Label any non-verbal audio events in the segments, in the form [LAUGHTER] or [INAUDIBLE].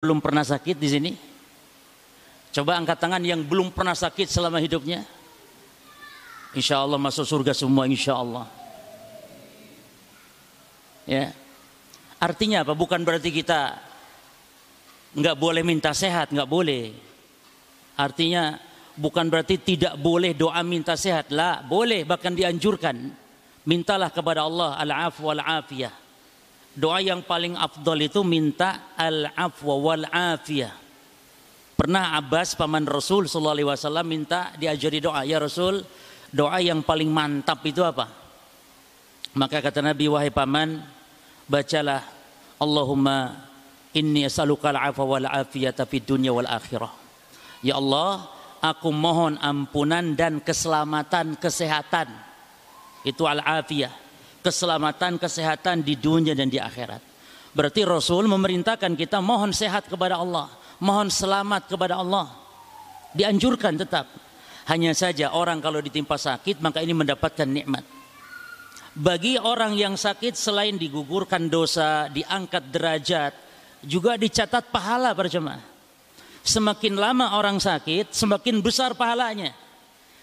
belum pernah sakit di sini? Coba angkat tangan yang belum pernah sakit selama hidupnya. Insya Allah masuk surga semua insya Allah. Ya. Artinya apa? Bukan berarti kita nggak boleh minta sehat, nggak boleh. Artinya bukan berarti tidak boleh doa minta sehat. Lah, boleh bahkan dianjurkan. Mintalah kepada Allah al-afwa wal afiyah. Doa yang paling afdol itu minta al-afwa wal afiyah. Pernah Abbas paman Rasul sallallahu alaihi wasallam minta diajari doa, "Ya Rasul, doa yang paling mantap itu apa?" Maka kata Nabi, "Wahai paman, bacalah Allahumma inni as'aluka al-'afwa wal 'afiyata fid dunya wal akhirah." Ya Allah, aku mohon ampunan dan keselamatan kesehatan. Itu al-afiyah. Keselamatan kesehatan di dunia dan di akhirat. Berarti Rasul memerintahkan kita mohon sehat kepada Allah mohon selamat kepada Allah. Dianjurkan tetap. Hanya saja orang kalau ditimpa sakit maka ini mendapatkan nikmat. Bagi orang yang sakit selain digugurkan dosa, diangkat derajat, juga dicatat pahala berjemaah. Semakin lama orang sakit, semakin besar pahalanya.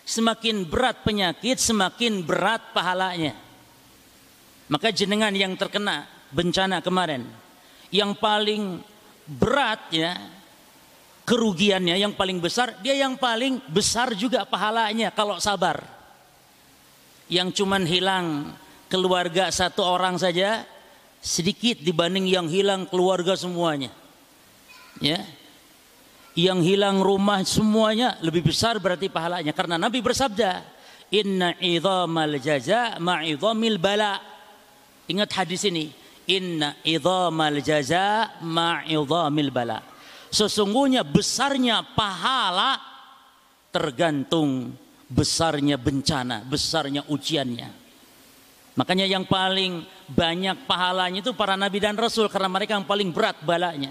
Semakin berat penyakit, semakin berat pahalanya. Maka jenengan yang terkena bencana kemarin, yang paling berat ya kerugiannya yang paling besar, dia yang paling besar juga pahalanya kalau sabar. Yang cuman hilang keluarga satu orang saja sedikit dibanding yang hilang keluarga semuanya. Ya. Yang hilang rumah semuanya lebih besar berarti pahalanya karena Nabi bersabda, "Inna idzamal jaza ma'idhamil bala." Ingat hadis ini, "Inna idzamal jaza ma'idhamil bala." Sesungguhnya besarnya pahala tergantung besarnya bencana, besarnya ujiannya. Makanya yang paling banyak pahalanya itu para nabi dan rasul karena mereka yang paling berat balanya.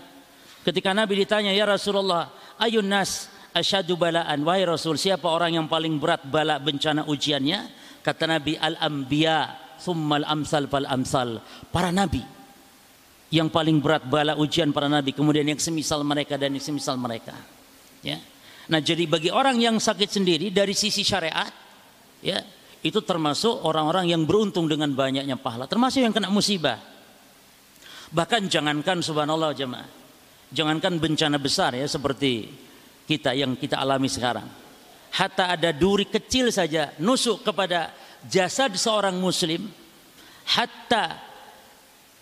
Ketika Nabi ditanya, "Ya Rasulullah, ayun nas asyadu balaan?" Wahai Rasul, siapa orang yang paling berat bala bencana ujiannya? Kata Nabi, "Al-anbiya, thummal amsal fal amsal." Para nabi. Yang paling berat bala ujian para nabi. Kemudian yang semisal mereka dan yang semisal mereka. Ya. Nah jadi bagi orang yang sakit sendiri dari sisi syariat ya itu termasuk orang-orang yang beruntung dengan banyaknya pahala. Termasuk yang kena musibah. Bahkan jangankan subhanallah jemaah. Jangankan bencana besar ya seperti kita yang kita alami sekarang. Hatta ada duri kecil saja nusuk kepada jasad seorang muslim hatta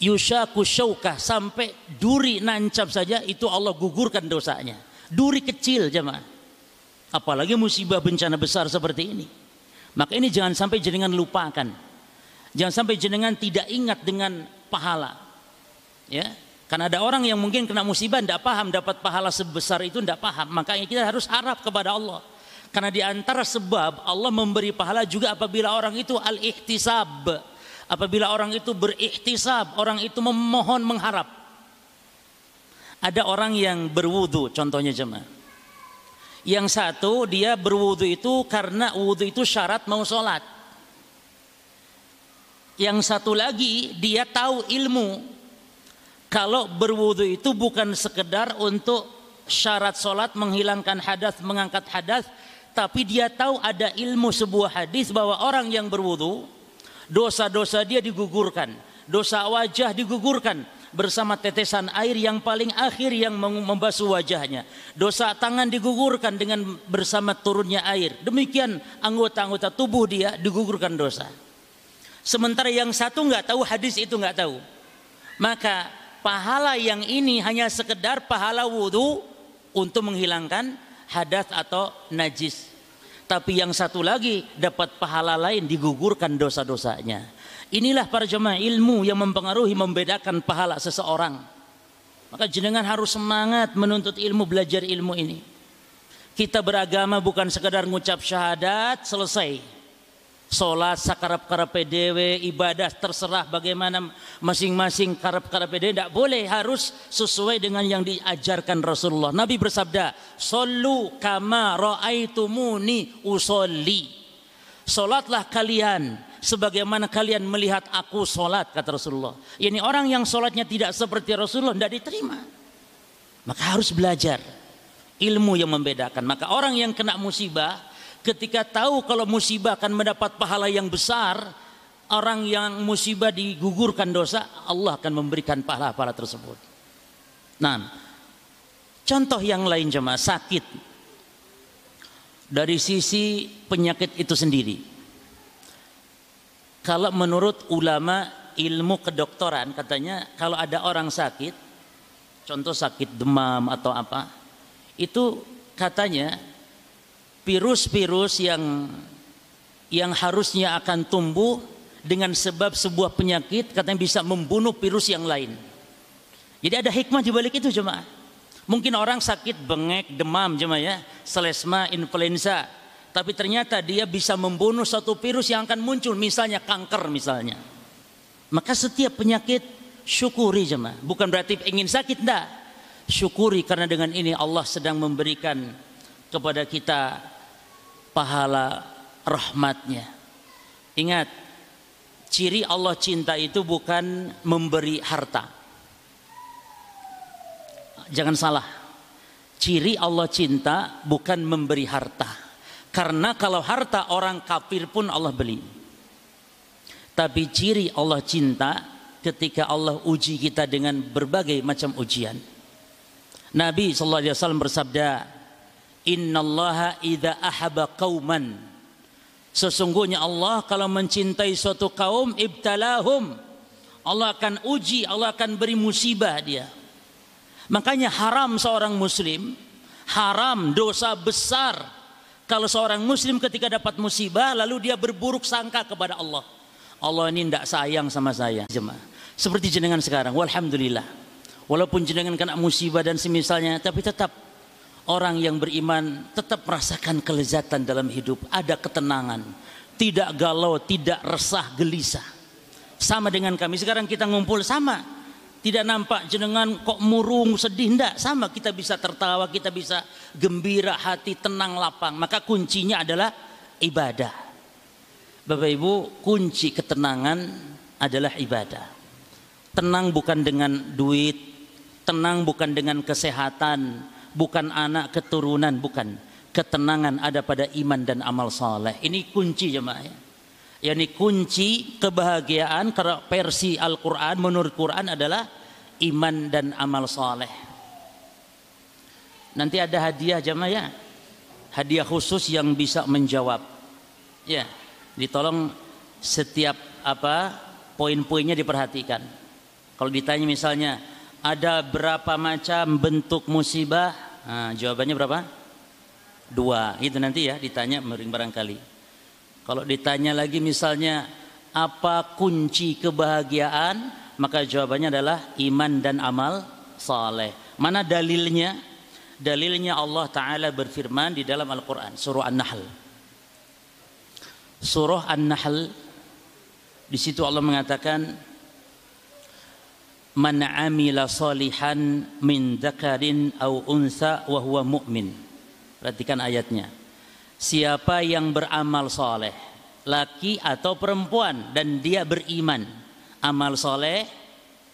yushaku syaukah sampai duri nancap saja itu Allah gugurkan dosanya. Duri kecil jemaah. Apalagi musibah bencana besar seperti ini. Maka ini jangan sampai jenengan lupakan. Jangan sampai jenengan tidak ingat dengan pahala. Ya, karena ada orang yang mungkin kena musibah tidak paham dapat pahala sebesar itu tidak paham. Makanya kita harus harap kepada Allah. Karena di antara sebab Allah memberi pahala juga apabila orang itu al-ihtisab Apabila orang itu berikhtisab, orang itu memohon mengharap. Ada orang yang berwudu, contohnya jemaah. Yang satu dia berwudu itu karena wudu itu syarat mau sholat. Yang satu lagi dia tahu ilmu. Kalau berwudu itu bukan sekedar untuk syarat sholat menghilangkan hadas, mengangkat hadas, tapi dia tahu ada ilmu sebuah hadis bahwa orang yang berwudu dosa-dosa dia digugurkan, dosa wajah digugurkan bersama tetesan air yang paling akhir yang membasuh wajahnya. Dosa tangan digugurkan dengan bersama turunnya air. Demikian anggota-anggota tubuh dia digugurkan dosa. Sementara yang satu nggak tahu hadis itu nggak tahu. Maka pahala yang ini hanya sekedar pahala wudhu untuk menghilangkan hadas atau najis. Tapi yang satu lagi dapat pahala lain digugurkan dosa-dosanya. Inilah para jemaah ilmu yang mempengaruhi membedakan pahala seseorang. Maka jenengan harus semangat menuntut ilmu, belajar ilmu ini. Kita beragama bukan sekadar ngucap syahadat selesai Sholat sakarap-karap PDW, ibadah terserah bagaimana masing-masing karap-karap PDW. Tidak boleh, harus sesuai dengan yang diajarkan Rasulullah. Nabi bersabda, Sallu kama ra'aitumuni usolli. Sholatlah kalian sebagaimana kalian melihat aku sholat, kata Rasulullah. Ini orang yang sholatnya tidak seperti Rasulullah, tidak diterima. Maka harus belajar ilmu yang membedakan. Maka orang yang kena musibah ketika tahu kalau musibah akan mendapat pahala yang besar, orang yang musibah digugurkan dosa, Allah akan memberikan pahala-pahala tersebut. Nah, contoh yang lain jemaah sakit dari sisi penyakit itu sendiri. Kalau menurut ulama ilmu kedokteran katanya kalau ada orang sakit, contoh sakit demam atau apa, itu katanya virus-virus yang yang harusnya akan tumbuh dengan sebab sebuah penyakit katanya bisa membunuh virus yang lain. Jadi ada hikmah di balik itu jemaah. Mungkin orang sakit bengek, demam jemaah ya, selesma, influenza. Tapi ternyata dia bisa membunuh satu virus yang akan muncul misalnya kanker misalnya. Maka setiap penyakit syukuri jemaah. Bukan berarti ingin sakit enggak syukuri karena dengan ini Allah sedang memberikan kepada kita pahala rahmatnya. Ingat, ciri Allah cinta itu bukan memberi harta. Jangan salah. Ciri Allah cinta bukan memberi harta. Karena kalau harta orang kafir pun Allah beli. Tapi ciri Allah cinta ketika Allah uji kita dengan berbagai macam ujian. Nabi wasallam bersabda, "Innallaha idza ahaba qauman" Sesungguhnya Allah kalau mencintai suatu kaum ibtalahum Allah akan uji, Allah akan beri musibah dia. Makanya haram seorang muslim, haram dosa besar kalau seorang muslim ketika dapat musibah lalu dia berburuk sangka kepada Allah. Allah ini tidak sayang sama saya. Jemaah. Seperti jenengan sekarang, walhamdulillah. Walaupun jenengan kena musibah dan semisalnya, tapi tetap orang yang beriman tetap merasakan kelezatan dalam hidup, ada ketenangan, tidak galau, tidak resah, gelisah. Sama dengan kami sekarang kita ngumpul sama. Tidak nampak jenengan kok murung, sedih enggak, sama kita bisa tertawa, kita bisa gembira, hati tenang, lapang. Maka kuncinya adalah ibadah. Bapak Ibu, kunci ketenangan adalah ibadah. Tenang bukan dengan duit, Tenang bukan dengan kesehatan, bukan anak keturunan, bukan. Ketenangan ada pada iman dan amal saleh. Ini kunci jemaah ya. Yani kunci kebahagiaan karena versi Al-Quran menurut Quran adalah iman dan amal saleh. Nanti ada hadiah jemaah ya. Hadiah khusus yang bisa menjawab. Ya, ditolong setiap apa poin-poinnya diperhatikan. Kalau ditanya misalnya ada berapa macam bentuk musibah? Nah, jawabannya berapa? Dua. Itu nanti ya ditanya mering barangkali. Kalau ditanya lagi misalnya apa kunci kebahagiaan? Maka jawabannya adalah iman dan amal saleh. Mana dalilnya? Dalilnya Allah Ta'ala berfirman di dalam Al-Quran. Surah An-Nahl. Surah An-Nahl. Di situ Allah mengatakan man amila salihan min dzakarin au unsa wa huwa mu'min. Perhatikan ayatnya. Siapa yang beramal soleh, laki atau perempuan dan dia beriman, amal soleh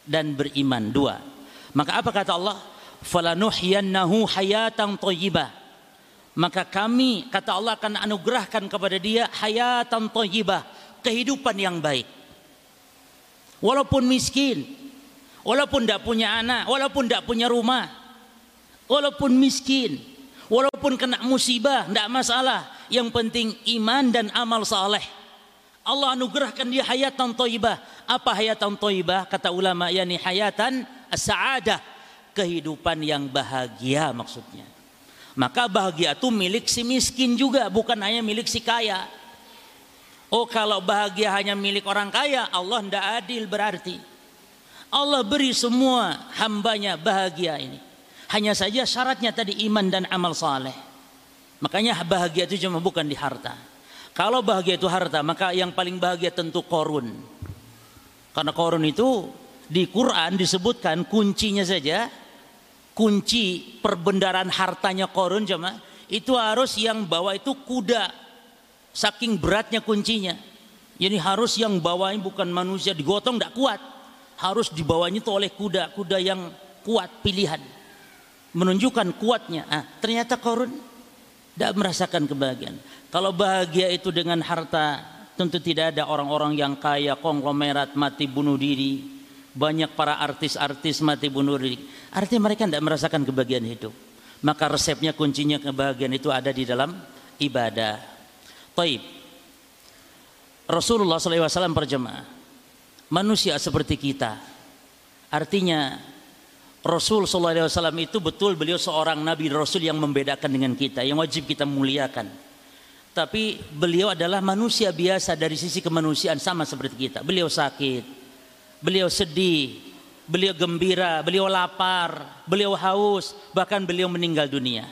dan beriman dua. Maka apa kata Allah? Falanuhyannahu hayatan thayyibah. Maka kami kata Allah akan anugerahkan kepada dia hayatan thayyibah, kehidupan yang baik. Walaupun miskin, Walaupun tidak punya anak, walaupun tidak punya rumah, walaupun miskin, walaupun kena musibah, tidak masalah. Yang penting iman dan amal saleh. Allah anugerahkan dia hayatan toibah. Apa hayatan toibah? Kata ulama, yakni hayatan saadah. Kehidupan yang bahagia maksudnya. Maka bahagia itu milik si miskin juga, bukan hanya milik si kaya. Oh kalau bahagia hanya milik orang kaya, Allah tidak adil berarti. Allah beri semua hambanya bahagia ini. Hanya saja syaratnya tadi iman dan amal saleh. Makanya bahagia itu cuma bukan di harta. Kalau bahagia itu harta, maka yang paling bahagia tentu korun. Karena korun itu di Quran disebutkan kuncinya saja, kunci perbendaran hartanya korun cuma itu harus yang bawa itu kuda. Saking beratnya kuncinya. Jadi harus yang bawanya bukan manusia digotong tidak kuat harus dibawanya itu oleh kuda, kuda yang kuat pilihan. menunjukkan kuatnya. Ah, ternyata korun tidak merasakan kebahagiaan. Kalau bahagia itu dengan harta, tentu tidak ada orang-orang yang kaya, konglomerat, mati bunuh diri. Banyak para artis-artis mati bunuh diri. Artinya mereka tidak merasakan kebahagiaan hidup. Maka resepnya kuncinya kebahagiaan itu ada di dalam ibadah. Taib. Rasulullah SAW berjemaah. Manusia seperti kita. Artinya Rasul SAW itu betul beliau seorang Nabi Rasul yang membedakan dengan kita. Yang wajib kita muliakan. Tapi beliau adalah manusia biasa dari sisi kemanusiaan sama seperti kita. Beliau sakit, beliau sedih, beliau gembira, beliau lapar, beliau haus, bahkan beliau meninggal dunia.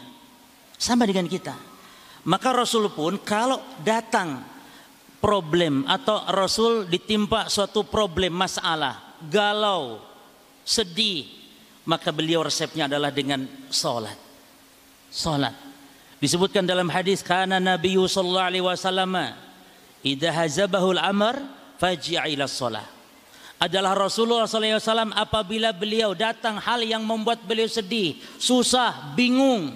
Sama dengan kita. Maka Rasul pun kalau datang problem atau Rasul ditimpa suatu problem masalah, galau, sedih, maka beliau resepnya adalah dengan salat. Salat. Disebutkan dalam hadis kana Nabi sallallahu alaihi wasallam idza hazabahu al-amr faji'a ila shalah. Adalah Rasulullah SAW apabila beliau datang hal yang membuat beliau sedih, susah, bingung.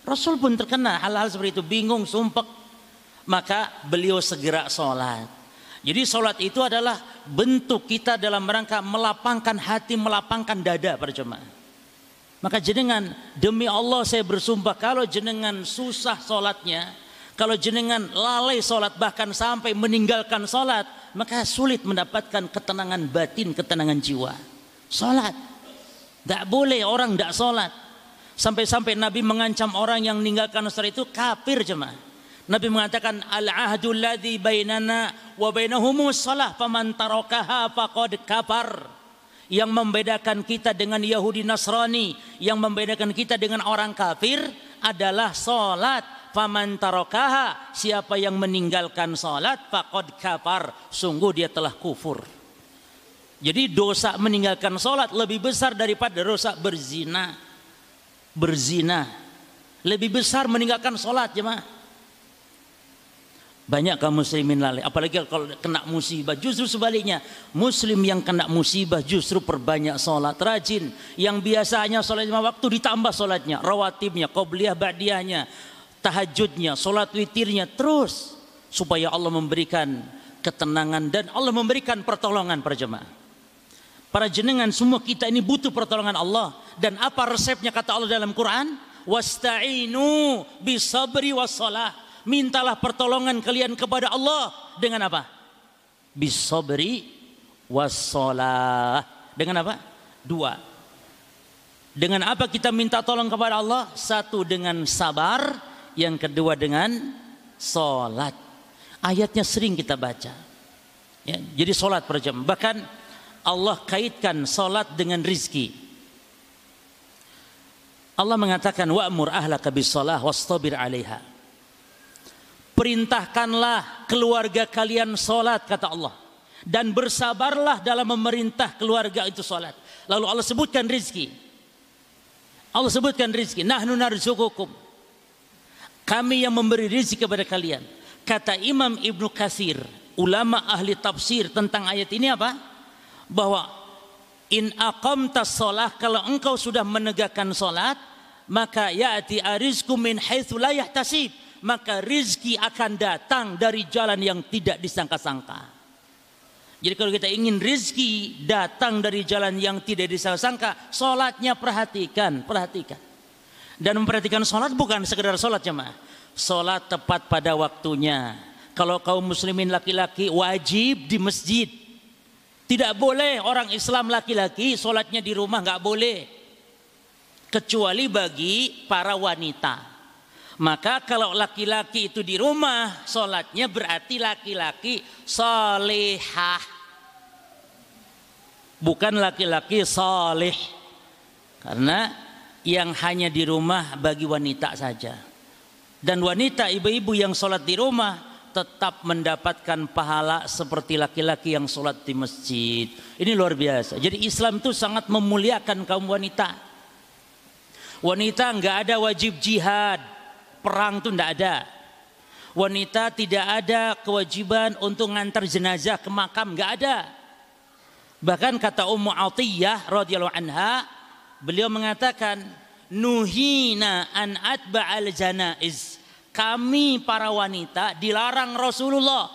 Rasul pun terkena hal-hal seperti itu, bingung, sumpek. Maka beliau segera sholat. Jadi sholat itu adalah bentuk kita dalam rangka melapangkan hati, melapangkan dada para jemaah. Maka jenengan demi Allah saya bersumpah kalau jenengan susah solatnya, kalau jenengan lalai solat bahkan sampai meninggalkan solat, maka sulit mendapatkan ketenangan batin, ketenangan jiwa. Solat, tidak boleh orang tidak solat. Sampai-sampai Nabi mengancam orang yang meninggalkan solat itu kafir jemaah. Nabi mengatakan al-ahdu alladhi bainana wa bainahumus salah faman tarakaha faqad kafar yang membedakan kita dengan Yahudi Nasrani, yang membedakan kita dengan orang kafir adalah salat. Faman tarokaha, siapa yang meninggalkan salat faqad kafar, sungguh dia telah kufur. Jadi dosa meninggalkan salat lebih besar daripada dosa berzina. Berzina lebih besar meninggalkan salat jemaah. Banyak kaum muslimin lalai. Apalagi kalau kena musibah. Justru sebaliknya. Muslim yang kena musibah justru perbanyak sholat. Rajin. Yang biasanya sholat lima waktu ditambah sholatnya. Rawatibnya, qobliyah, ba'diyahnya. Tahajudnya, sholat witirnya. Terus. Supaya Allah memberikan ketenangan dan Allah memberikan pertolongan para jemaah. Para jenengan semua kita ini butuh pertolongan Allah. Dan apa resepnya kata Allah dalam Quran? Wasta'inu bisabri wassalah mintalah pertolongan kalian kepada Allah dengan apa? Bisobri wassalah. Dengan apa? Dua. Dengan apa kita minta tolong kepada Allah? Satu dengan sabar, yang kedua dengan solat. Ayatnya sering kita baca. Ya, jadi solat per jam. Bahkan Allah kaitkan solat dengan rizki. Allah mengatakan wa'mur ahlaka bis salah wastabir 'alaiha perintahkanlah keluarga kalian sholat kata Allah. Dan bersabarlah dalam memerintah keluarga itu sholat. Lalu Allah sebutkan rizki. Allah sebutkan rizki. Nahnu narzukukum. Kami yang memberi rizki kepada kalian. Kata Imam Ibnu Kasir ulama ahli tafsir tentang ayat ini apa? Bahwa in aqamtas sholat kalau engkau sudah menegakkan sholat maka ya'ti arizku min haitsu la yahtasib maka rizki akan datang dari jalan yang tidak disangka-sangka. Jadi kalau kita ingin rizki datang dari jalan yang tidak disangka-sangka, sholatnya perhatikan, perhatikan. Dan memperhatikan sholat bukan sekedar sholat jemaah. Sholat tepat pada waktunya. Kalau kaum muslimin laki-laki wajib di masjid. Tidak boleh orang Islam laki-laki sholatnya di rumah, nggak boleh. Kecuali bagi para wanita. Maka kalau laki-laki itu di rumah, sholatnya berarti laki-laki solehah. Bukan laki-laki soleh. Karena yang hanya di rumah bagi wanita saja. Dan wanita ibu-ibu yang sholat di rumah tetap mendapatkan pahala seperti laki-laki yang sholat di masjid. Ini luar biasa. Jadi Islam itu sangat memuliakan kaum wanita. Wanita nggak ada wajib jihad perang itu tidak ada. Wanita tidak ada kewajiban untuk ngantar jenazah ke makam, nggak ada. Bahkan kata Ummu Atiyah radhiyallahu anha, beliau mengatakan, nuhina an atba'al janaiz. Kami para wanita dilarang Rasulullah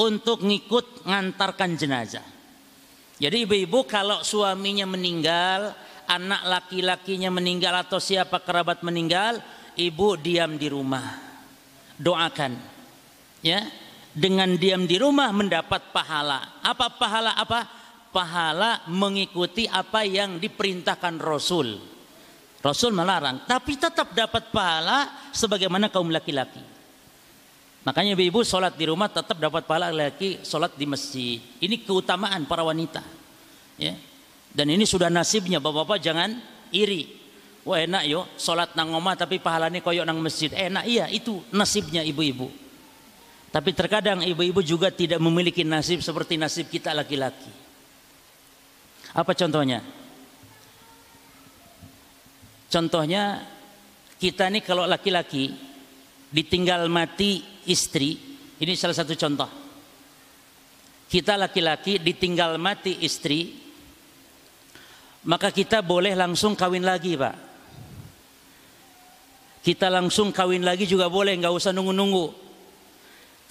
untuk ngikut ngantarkan jenazah. Jadi ibu-ibu kalau suaminya meninggal, anak laki-lakinya meninggal atau siapa kerabat meninggal, ibu diam di rumah. Doakan. Ya. Dengan diam di rumah mendapat pahala. Apa pahala apa? Pahala mengikuti apa yang diperintahkan Rasul. Rasul melarang, tapi tetap dapat pahala sebagaimana kaum laki-laki. Makanya ibu-ibu sholat di rumah tetap dapat pahala laki sholat di masjid. Ini keutamaan para wanita. Ya. Dan ini sudah nasibnya bapak-bapak jangan iri. Wah enak yo sholat nang omah tapi pahalanya koyok nang masjid. Enak iya itu nasibnya ibu-ibu. Tapi terkadang ibu-ibu juga tidak memiliki nasib seperti nasib kita laki-laki. Apa contohnya? Contohnya kita nih kalau laki-laki ditinggal mati istri, ini salah satu contoh. Kita laki-laki ditinggal mati istri, maka kita boleh langsung kawin lagi, Pak. Kita langsung kawin lagi juga boleh, nggak usah nunggu-nunggu.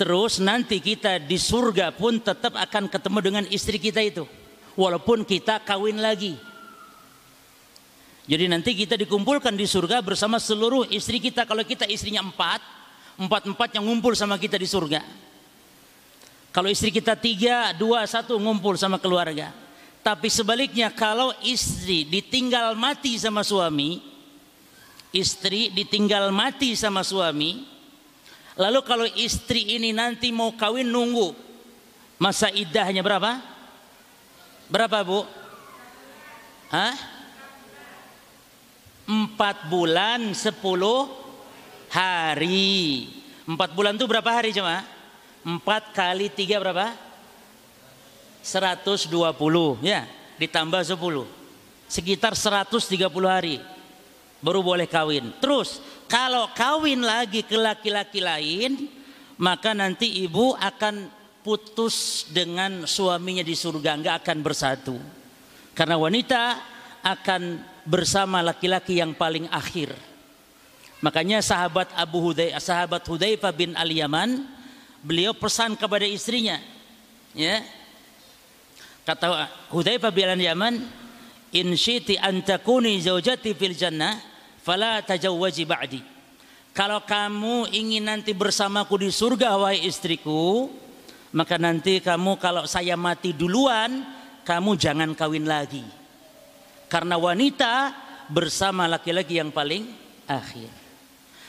Terus nanti kita di surga pun tetap akan ketemu dengan istri kita itu, walaupun kita kawin lagi. Jadi nanti kita dikumpulkan di surga bersama seluruh istri kita. Kalau kita istrinya empat, empat-empat yang ngumpul sama kita di surga. Kalau istri kita tiga, dua, satu ngumpul sama keluarga. Tapi sebaliknya kalau istri ditinggal mati sama suami, istri ditinggal mati sama suami, lalu kalau istri ini nanti mau kawin nunggu, masa idahnya berapa? Berapa bu? Hah? empat bulan sepuluh hari. Empat bulan itu berapa hari cuma? Empat kali tiga berapa? Seratus dua puluh ya ditambah sepuluh sekitar seratus tiga puluh hari baru boleh kawin. Terus kalau kawin lagi ke laki-laki lain maka nanti ibu akan putus dengan suaminya di surga nggak akan bersatu karena wanita akan bersama laki-laki yang paling akhir. Makanya sahabat Abu Hudai, sahabat Hudzaifah bin Al Yaman, beliau pesan kepada istrinya, ya. Kata Hudzaifah bin Al Yaman, "In syiti an takuni zaujati fil jannah, fala tajawwaji ba'di." Kalau kamu ingin nanti bersamaku di surga wahai istriku, maka nanti kamu kalau saya mati duluan, kamu jangan kawin lagi. Karena wanita bersama laki-laki yang paling akhir.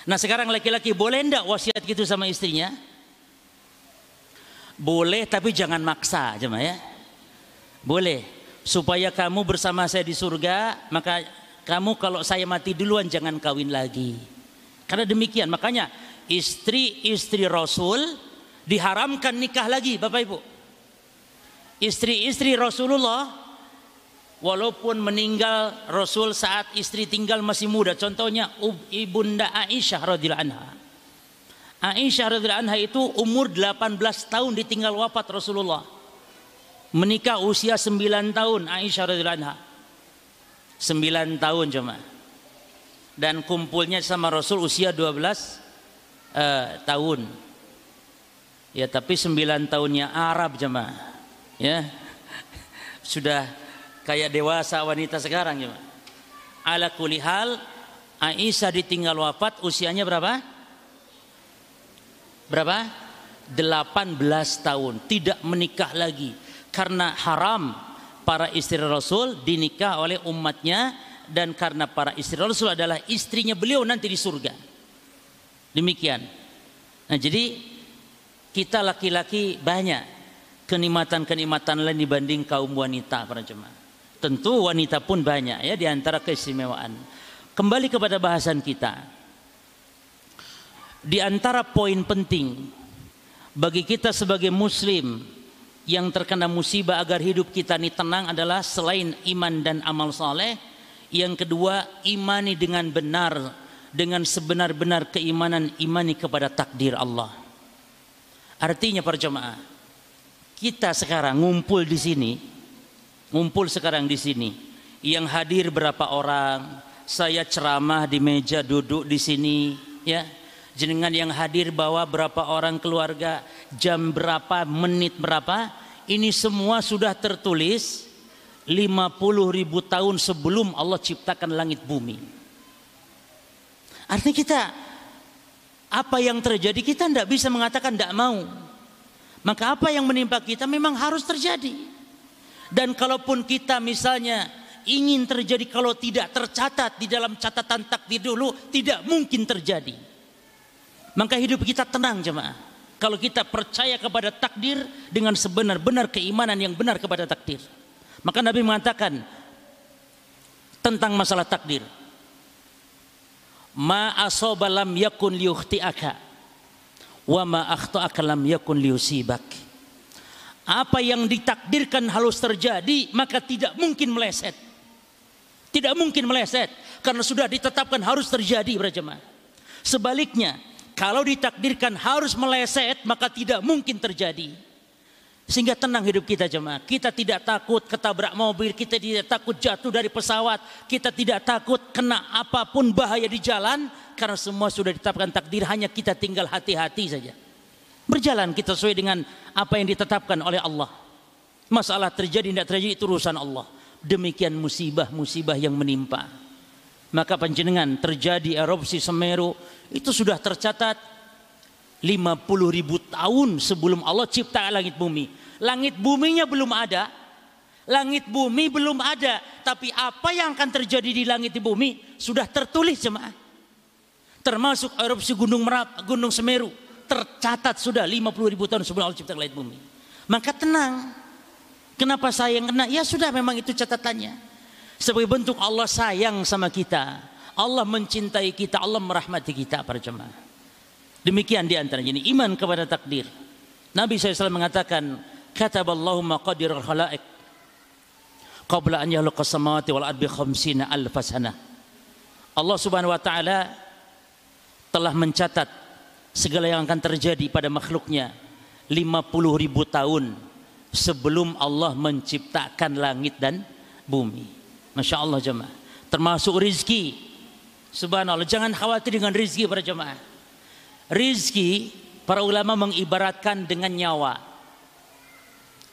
Nah sekarang laki-laki boleh ndak wasiat gitu sama istrinya? Boleh tapi jangan maksa cuma ya. Boleh. Supaya kamu bersama saya di surga, maka kamu kalau saya mati duluan jangan kawin lagi. Karena demikian, makanya istri-istri Rasul diharamkan nikah lagi Bapak Ibu. Istri-istri Rasulullah Walaupun meninggal Rasul saat istri tinggal masih muda. Contohnya ibunda Aisyah radhiyallahu anha. Aisyah radhiyallahu anha itu umur 18 tahun ditinggal wafat Rasulullah. Menikah usia 9 tahun Aisyah radhiyallahu anha. 9 tahun cuma. Dan kumpulnya sama Rasul usia 12 uh, eh, tahun. Ya tapi 9 tahunnya Arab jemaah. Ya. [LAUGHS] Sudah kayak dewasa wanita sekarang ya. Ala kulihal Aisyah ditinggal wafat usianya berapa? Berapa? 18 tahun tidak menikah lagi karena haram para istri Rasul dinikah oleh umatnya dan karena para istri Rasul adalah istrinya beliau nanti di surga. Demikian. Nah, jadi kita laki-laki banyak kenikmatan-kenikmatan lain dibanding kaum wanita para jemaah. Tentu wanita pun banyak ya di antara keistimewaan. Kembali kepada bahasan kita. Di antara poin penting bagi kita sebagai muslim yang terkena musibah agar hidup kita ini tenang adalah selain iman dan amal soleh, yang kedua imani dengan benar dengan sebenar-benar keimanan imani kepada takdir Allah. Artinya para jemaah, kita sekarang ngumpul di sini ngumpul sekarang di sini. Yang hadir berapa orang? saya ceramah di meja duduk di sini ya jenengan yang hadir bawa berapa orang keluarga jam berapa menit berapa ini semua sudah tertulis 50 ribu tahun sebelum Allah ciptakan langit bumi. Artinya kita apa yang terjadi kita tidak bisa mengatakan tidak mau. Maka apa yang menimpa kita memang harus terjadi. Dan kalaupun kita misalnya ingin terjadi kalau tidak tercatat di dalam catatan takdir dulu tidak mungkin terjadi maka hidup kita tenang jemaah. Kalau kita percaya kepada takdir dengan sebenar-benar keimanan yang benar kepada takdir. Maka Nabi mengatakan tentang masalah takdir. Ma asaba lam yakun liyukhti'aka wa ma akhta'aka lam yakun liyusibak. Apa yang ditakdirkan harus terjadi maka tidak mungkin meleset. Tidak mungkin meleset karena sudah ditetapkan harus terjadi berjemaah. Sebaliknya, kalau ditakdirkan harus meleset maka tidak mungkin terjadi. Sehingga tenang hidup kita jemaah. Kita tidak takut ketabrak mobil, kita tidak takut jatuh dari pesawat, kita tidak takut kena apa pun bahaya di jalan karena semua sudah ditetapkan takdir hanya kita tinggal hati-hati saja. Berjalan kita sesuai dengan apa yang ditetapkan oleh Allah. Masalah terjadi tidak terjadi itu urusan Allah. Demikian musibah-musibah yang menimpa. Maka panjenengan terjadi erupsi Semeru itu sudah tercatat 50 ribu tahun sebelum Allah cipta langit bumi. Langit buminya belum ada. Langit bumi belum ada. Tapi apa yang akan terjadi di langit di bumi sudah tertulis jemaah. Termasuk erupsi gunung Merap, gunung Semeru. Tercatat sudah 50 ribu tahun sebelum Allah cipta langit bumi. Maka tenang. Kenapa saya yang kena? Ya sudah memang itu catatannya. Sebagai bentuk Allah sayang sama kita. Allah mencintai kita, Allah merahmati kita para jemaah. Demikian di antaranya ini iman kepada takdir. Nabi SAW mengatakan, Kataballahu maqadir al-khalaiq qabla an yakhluqa samawati wal ardi khamsina alf sanah. Allah Subhanahu wa taala telah mencatat segala yang akan terjadi pada makhluknya 50 ribu tahun sebelum Allah menciptakan langit dan bumi. Masya Allah jemaah. Termasuk rizki. Subhanallah. Jangan khawatir dengan rizki para jemaah. Rizki para ulama mengibaratkan dengan nyawa.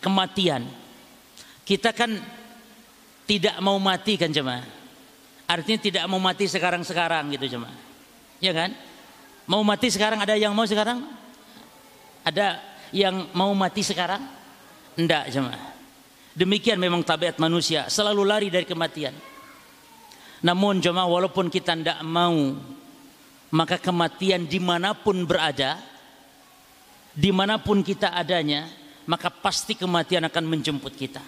Kematian. Kita kan tidak mau mati kan jemaah. Artinya tidak mau mati sekarang-sekarang gitu jemaah. Ya kan? Mau mati sekarang ada yang mau sekarang? Ada yang mau mati sekarang? Enggak jemaah. Demikian memang tabiat manusia, selalu lari dari kematian. Namun jemaah walaupun kita tidak mau, maka kematian di mana pun berada, di mana pun kita adanya, maka pasti kematian akan menjemput kita.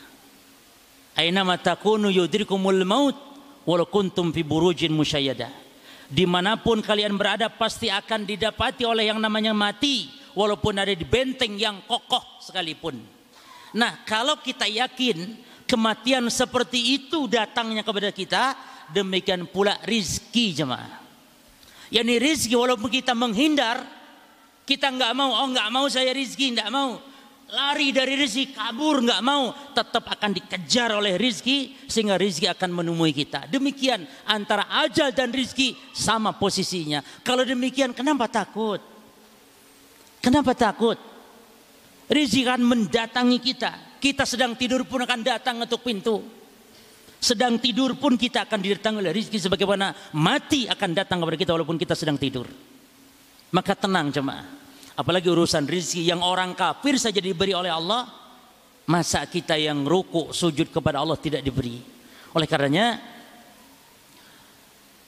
Aina matakunu yudrikumul maut walau kuntum fi burujin. Di mana pun kalian berada pasti akan didapati oleh yang namanya mati walaupun ada di benteng yang kokoh sekalipun. Nah, kalau kita yakin kematian seperti itu datangnya kepada kita, demikian pula rizki jemaah. Yani rizki walaupun kita menghindar, kita nggak mau, oh nggak mau saya rizki, nggak mau. Lari dari rizki, kabur nggak mau, tetap akan dikejar oleh rizki sehingga rizki akan menemui kita. Demikian antara ajal dan rizki sama posisinya. Kalau demikian kenapa takut? Kenapa takut? Rizki akan mendatangi kita. Kita sedang tidur pun akan datang untuk pintu. Sedang tidur pun kita akan didatangi oleh rizki sebagaimana mati akan datang kepada kita walaupun kita sedang tidur. Maka tenang jemaah. Apalagi urusan rizki yang orang kafir saja diberi oleh Allah. Masa kita yang ruku sujud kepada Allah tidak diberi. Oleh karenanya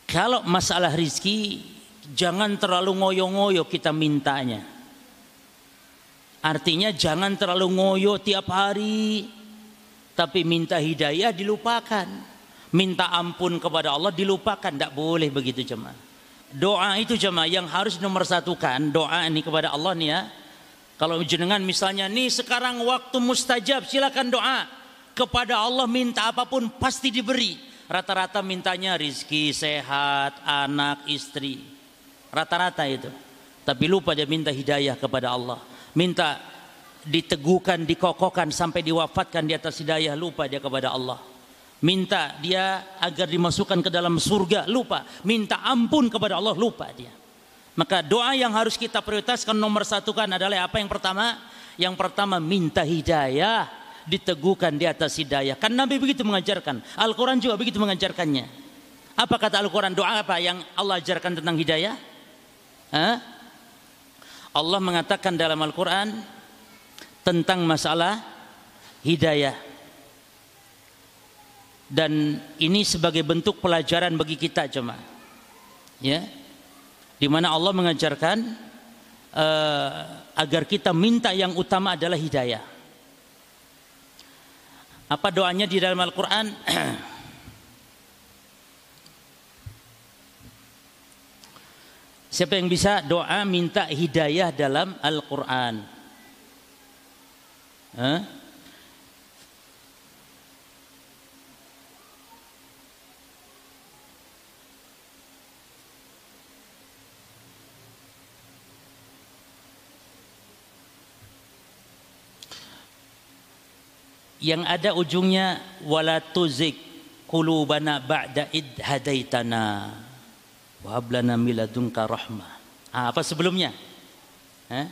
kalau masalah rizki jangan terlalu ngoyo-ngoyo kita mintanya. Artinya jangan terlalu ngoyo tiap hari. Tapi minta hidayah dilupakan. Minta ampun kepada Allah dilupakan. Tidak boleh begitu jemaah. Doa itu jemaah yang harus nomor satukan. Doa ini kepada Allah nih ya. Kalau jenengan misalnya nih sekarang waktu mustajab silakan doa. Kepada Allah minta apa pun pasti diberi. Rata-rata mintanya rizki, sehat, anak, istri. Rata-rata itu. Tapi lupa dia minta hidayah kepada Allah minta diteguhkan, dikokohkan sampai diwafatkan di atas hidayah lupa dia kepada Allah. Minta dia agar dimasukkan ke dalam surga, lupa. Minta ampun kepada Allah, lupa dia. Maka doa yang harus kita prioritaskan nomor satu kan adalah apa yang pertama? Yang pertama minta hidayah, diteguhkan di atas hidayah. Kan Nabi begitu mengajarkan. Al-Quran juga begitu mengajarkannya. Apa kata Al-Quran? Doa apa yang Allah ajarkan tentang hidayah? Hah? Allah mengatakan dalam Al-Quran tentang masalah hidayah. Dan ini sebagai bentuk pelajaran bagi kita jemaah. Ya. Di mana Allah mengajarkan uh, agar kita minta yang utama adalah hidayah. Apa doanya di dalam Al-Qur'an? [CLEARS THROAT] Siapa yang bisa doa minta hidayah dalam Al-Qur'an? Huh? yang ada ujungnya wala tuzik qulubana ba'da id hadaitana wa hablana miladunka rahmah. Ah, apa sebelumnya? Eh?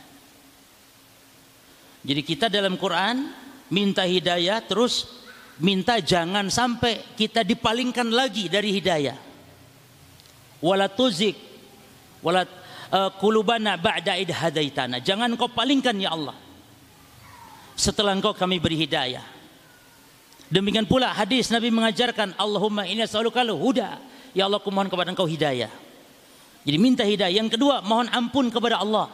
Jadi kita dalam Quran minta hidayah terus minta jangan sampai kita dipalingkan lagi dari hidayah. Wala tuzik wala uh, qulubana ba'da id hadaitana. Jangan kau palingkan ya Allah. Setelah engkau kami beri hidayah. Demikian pula hadis Nabi mengajarkan Allahumma inni as'aluka huda. Ya Allah aku mohon kepada engkau hidayah. Jadi minta hidayah. Yang kedua mohon ampun kepada Allah.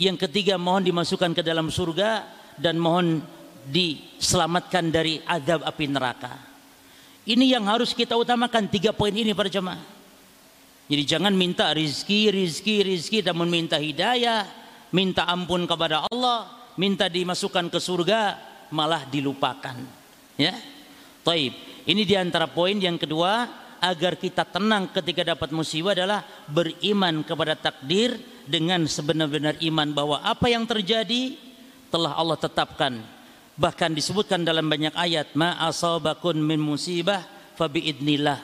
Yang ketiga mohon dimasukkan ke dalam surga dan mohon diselamatkan dari azab api neraka. Ini yang harus kita utamakan tiga poin ini para jemaah. Jadi jangan minta rizki, rizki, rizki, namun minta hidayah, minta ampun kepada Allah, minta dimasukkan ke surga, malah dilupakan. Ya. Taib. Ini di antara poin yang kedua agar kita tenang ketika dapat musibah adalah beriman kepada takdir dengan sebenar-benar iman bahwa apa yang terjadi telah Allah tetapkan. Bahkan disebutkan dalam banyak ayat ma asabakun min musibah fabiidnillah.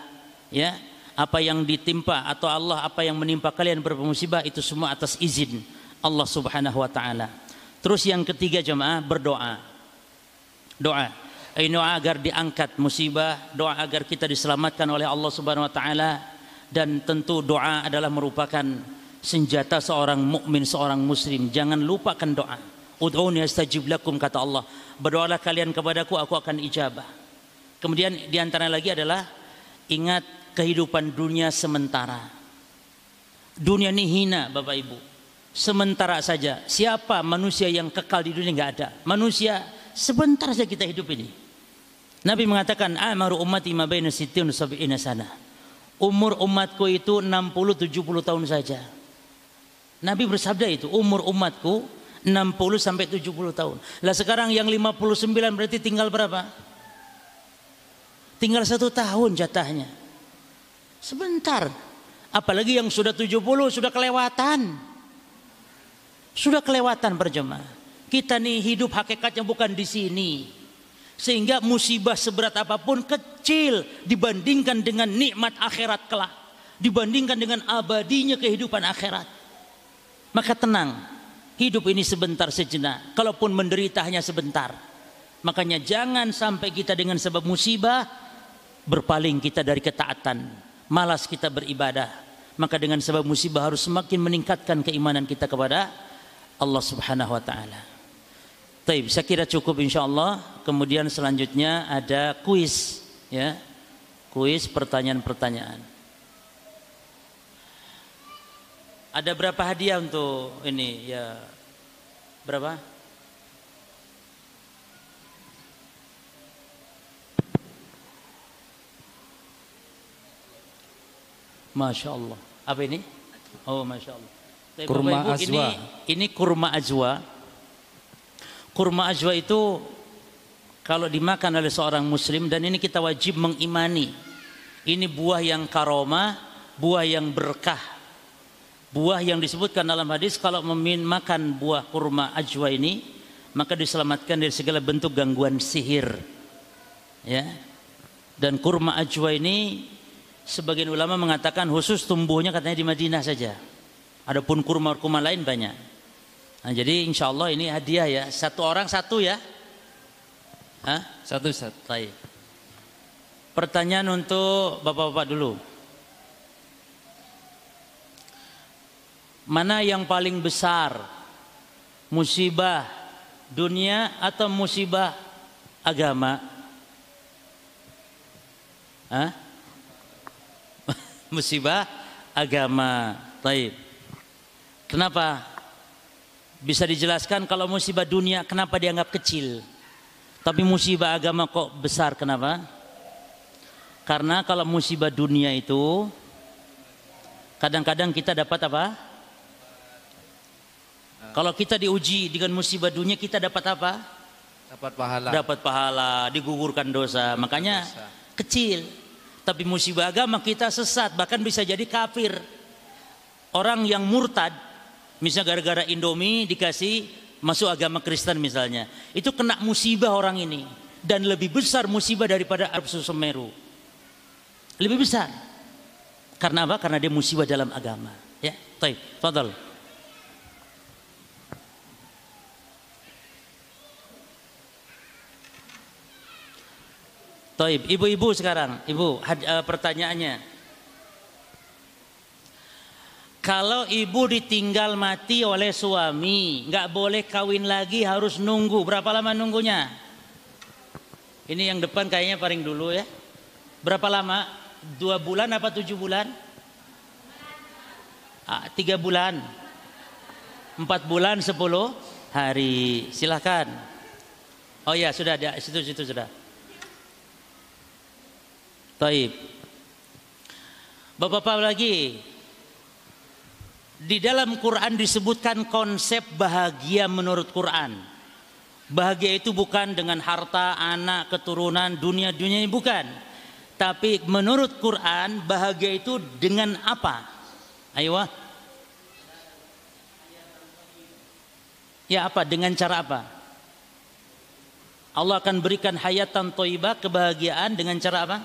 Ya. Apa yang ditimpa atau Allah apa yang menimpa kalian bermusibah itu semua atas izin Allah Subhanahu wa taala. Terus yang ketiga jemaah berdoa doa doa agar diangkat musibah doa agar kita diselamatkan oleh Allah Subhanahu wa taala dan tentu doa adalah merupakan senjata seorang mukmin seorang muslim. Jangan lupakan doa. Ud'uni astajib lakum kata Allah. Berdoalah kalian kepadaku aku akan ijabah. Kemudian di antara lagi adalah ingat kehidupan dunia sementara. Dunia ini hina Bapak Ibu. Sementara saja. Siapa manusia yang kekal di dunia? Nggak ada. Manusia Sebentar saja kita hidup ini. Nabi mengatakan amaru ummati ma baina sittin sab'ina sana. Umur umatku itu 60 70 tahun saja. Nabi bersabda itu, umur umatku 60 sampai 70 tahun. Lah sekarang yang 59 berarti tinggal berapa? Tinggal satu tahun jatahnya. Sebentar. Apalagi yang sudah 70 sudah kelewatan. Sudah kelewatan berjemaah. Kita nih hidup hakikatnya bukan di sini. Sehingga musibah seberat apa pun kecil dibandingkan dengan nikmat akhirat kelak. Dibandingkan dengan abadinya kehidupan akhirat. Maka tenang. Hidup ini sebentar sejenak. Kalaupun menderita hanya sebentar. Makanya jangan sampai kita dengan sebab musibah berpaling kita dari ketaatan. Malas kita beribadah. Maka dengan sebab musibah harus semakin meningkatkan keimanan kita kepada Allah Subhanahu wa taala. Taib, saya kira cukup insya Allah. Kemudian selanjutnya ada kuis, ya, kuis pertanyaan-pertanyaan. Ada berapa hadiah untuk ini? Ya, berapa? Masya Allah. Apa ini? Oh, masya Allah. kurma Ibu, Ini, ini kurma ajwa kurma ajwa itu kalau dimakan oleh seorang muslim dan ini kita wajib mengimani ini buah yang karoma buah yang berkah buah yang disebutkan dalam hadis kalau makan buah kurma ajwa ini maka diselamatkan dari segala bentuk gangguan sihir ya Dan kurma ajwa ini sebagian ulama mengatakan khusus tumbuhnya katanya di Madinah saja. Adapun kurma-kurma lain banyak. Nah, jadi insya Allah ini hadiah ya. Satu orang satu ya. Hah? Satu. Baik. Pertanyaan untuk bapak-bapak dulu. Mana yang paling besar? Musibah dunia atau musibah agama? Hah? [LAUGHS] musibah agama. Taib. Kenapa? Bisa dijelaskan kalau musibah dunia kenapa dianggap kecil? Tapi musibah agama kok besar kenapa? Karena kalau musibah dunia itu kadang-kadang kita dapat apa? Kalau kita diuji dengan musibah dunia kita dapat apa? Dapat pahala. Dapat pahala, digugurkan dosa. Makanya dosa. kecil. Tapi musibah agama kita sesat, bahkan bisa jadi kafir. Orang yang murtad, misalnya gara-gara Indomie dikasih masuk agama Kristen misalnya. Itu kena musibah orang ini. Dan lebih besar musibah daripada Arab Sumeru. Lebih besar. Karena apa? Karena dia musibah dalam agama. Ya, baik. Fadal. Taib, ibu-ibu sekarang, ibu uh, pertanyaannya. Kalau ibu ditinggal mati oleh suami, nggak boleh kawin lagi, harus nunggu. Berapa lama nunggunya? Ini yang depan kayaknya paling dulu ya. Berapa lama? Dua bulan apa tujuh bulan? Ah, tiga bulan. Empat bulan sepuluh hari. Silahkan. Oh ya sudah, di situ situ sudah. Taib. Bapak-bapak lagi. Di dalam Quran disebutkan konsep bahagia menurut Quran. Bahagia itu bukan dengan harta, anak, keturunan, dunia-dunia ini bukan. Tapi menurut Quran bahagia itu dengan apa? Ayo. Ya apa? Dengan cara apa? Allah akan berikan hayatan toibah kebahagiaan dengan cara apa?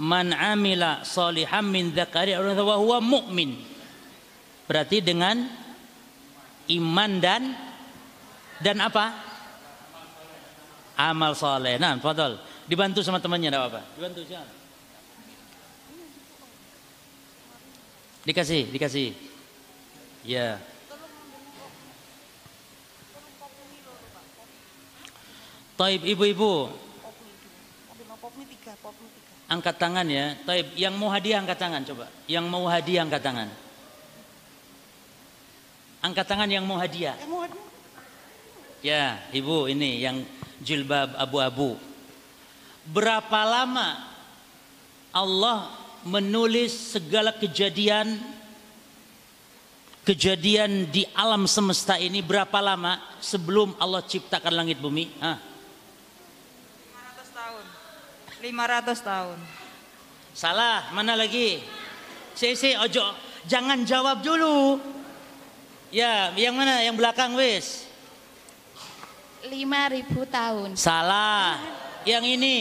Man amila salihan min dzakari wa huwa mu'min. Berarti dengan iman dan dan apa? Amal soleh. Nah, fadol. Dibantu sama temannya, enggak apa-apa. Dibantu siapa? Dikasih, dikasih. Ya. Taib ibu-ibu, angkat tangan ya. Taib, yang mau hadiah angkat tangan coba. Yang mau hadiah angkat tangan. Angkat tangan yang mau hadiah. Ya, ibu ini yang jilbab abu-abu. Berapa lama Allah menulis segala kejadian kejadian di alam semesta ini berapa lama sebelum Allah ciptakan langit bumi? Hah? 500 tahun. Salah, mana lagi? Sisi ojo, jangan jawab dulu. Ya, yang mana? Yang belakang wis. 5000 tahun. Salah. Yang ini.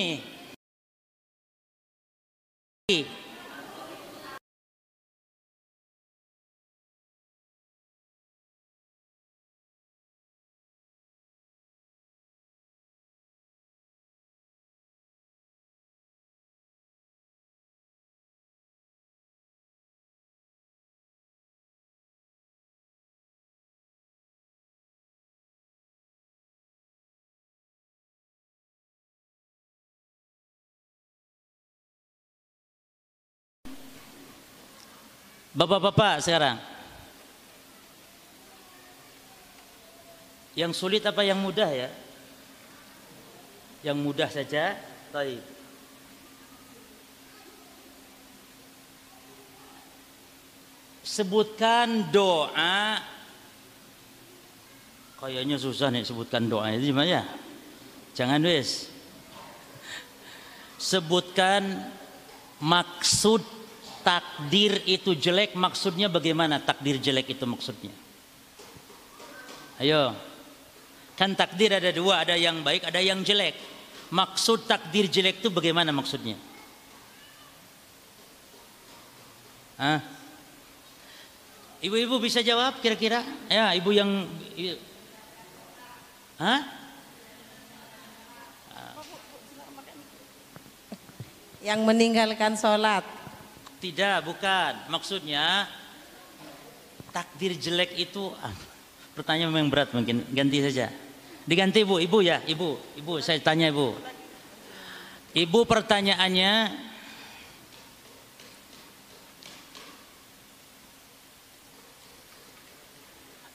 Bapak-bapak sekarang. Yang sulit apa yang mudah ya? Yang mudah saja. Baik. Sebutkan doa. Kayaknya susah nih sebutkan doa itu gimana ya? Jangan wes. Sebutkan maksud takdir itu jelek maksudnya bagaimana takdir jelek itu maksudnya ayo kan takdir ada dua ada yang baik ada yang jelek Maksud takdir jelek itu bagaimana maksudnya? Hah? Ibu-ibu bisa jawab kira-kira? Ya, ibu yang Hah? Yang meninggalkan sholat. Tidak, bukan. Maksudnya takdir jelek itu ah, pertanyaan memang berat mungkin. Ganti saja. Diganti ibu, ibu ya, ibu, ibu. Saya tanya ibu. Ibu pertanyaannya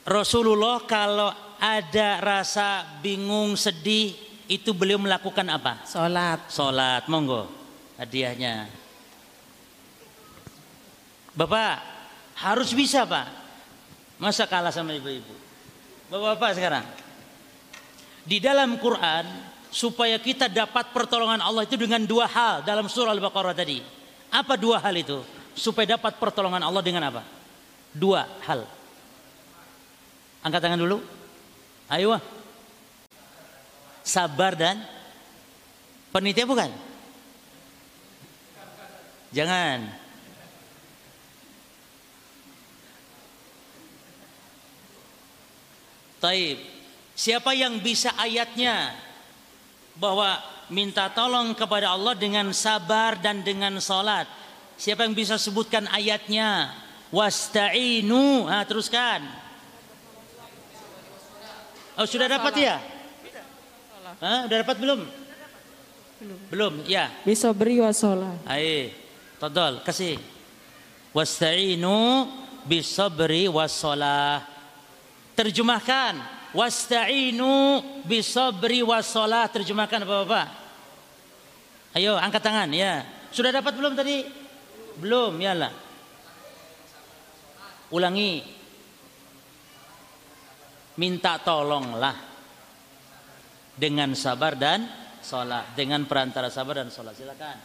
Rasulullah kalau ada rasa bingung, sedih, itu beliau melakukan apa? Sholat. Sholat, monggo hadiahnya. Bapak harus bisa pak, masa kalah sama ibu-ibu? Bapak-bapak sekarang, di dalam Quran supaya kita dapat pertolongan Allah itu dengan dua hal dalam surah Al-Baqarah tadi. Apa dua hal itu? Supaya dapat pertolongan Allah dengan apa? Dua hal. Angkat tangan dulu. Ayo. Sabar dan penitia bukan? Jangan. Taib. Siapa yang bisa ayatnya bahwa minta tolong kepada Allah dengan sabar dan dengan salat? Siapa yang bisa sebutkan ayatnya? Wasta'inu. Nah, teruskan. Oh sudah dapat ya? Hah, udah dapat belum? Belum. Belum, ya. Bisa beri wasola. Ayo, todol, kasih. Wasta'inu bisabri wassalah. Terjemahkan. Wasta'inu bisabri wassalah. Terjemahkan Bapak-bapak. Ayo, angkat tangan ya. Sudah dapat belum tadi? Belum, ya lah. Ulangi minta tolonglah dengan sabar dan sholat dengan perantara sabar dan sholat silakan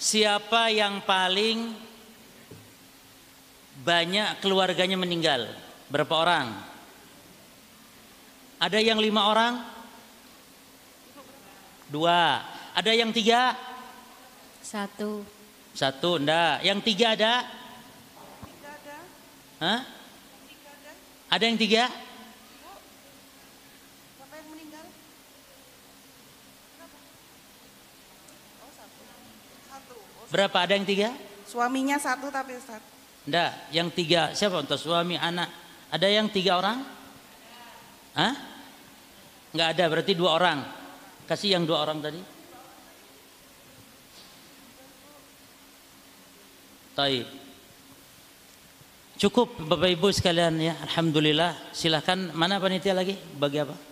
siapa yang paling banyak keluarganya meninggal. Berapa orang? Ada yang lima orang? Dua. Ada yang tiga? Satu. Satu ndak. Yang tiga ada? Hah? Ada yang tiga? Berapa? Ada yang tiga? Suaminya satu tapi Ustaz. Enggak, yang tiga siapa untuk suami anak? Ada yang tiga orang? Hah? Enggak ada, berarti dua orang. Kasih yang dua orang tadi. Taib. Cukup Bapak Ibu sekalian ya, alhamdulillah. Silahkan mana panitia lagi? Bagi apa?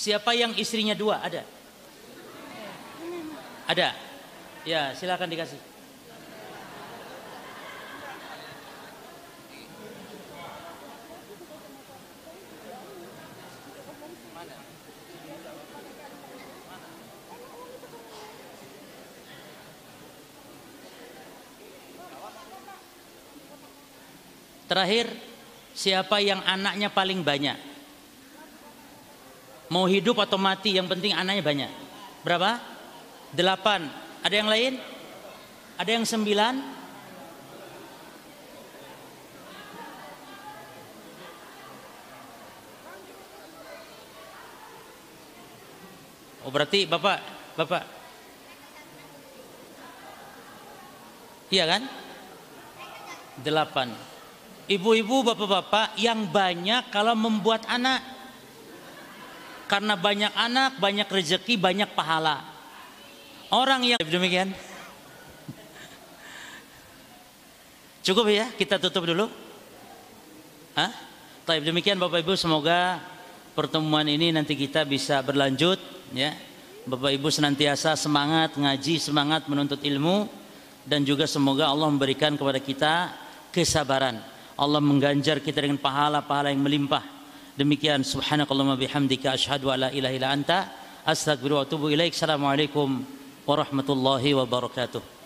Siapa yang istrinya dua? Ada? Ada? Ya, silakan dikasih. Terakhir, siapa yang anaknya paling banyak? Mau hidup atau mati, yang penting anaknya banyak. Berapa? Delapan. Ada yang lain? Ada yang sembilan? Oh berarti bapak, bapak, iya kan? Delapan ibu-ibu, bapak-bapak yang banyak kalau membuat anak. Karena banyak anak, banyak rezeki, banyak pahala. Orang yang demikian. Cukup ya, kita tutup dulu. Hah? Taib demikian Bapak Ibu semoga pertemuan ini nanti kita bisa berlanjut ya. Bapak Ibu senantiasa semangat ngaji, semangat menuntut ilmu dan juga semoga Allah memberikan kepada kita kesabaran Allah mengganjar kita dengan pahala-pahala yang melimpah. Demikian subhanakallahumma bihamdika asyhadu alla ilaha illa anta astaghfiruka wa atubu ilaik. Assalamualaikum warahmatullahi wabarakatuh.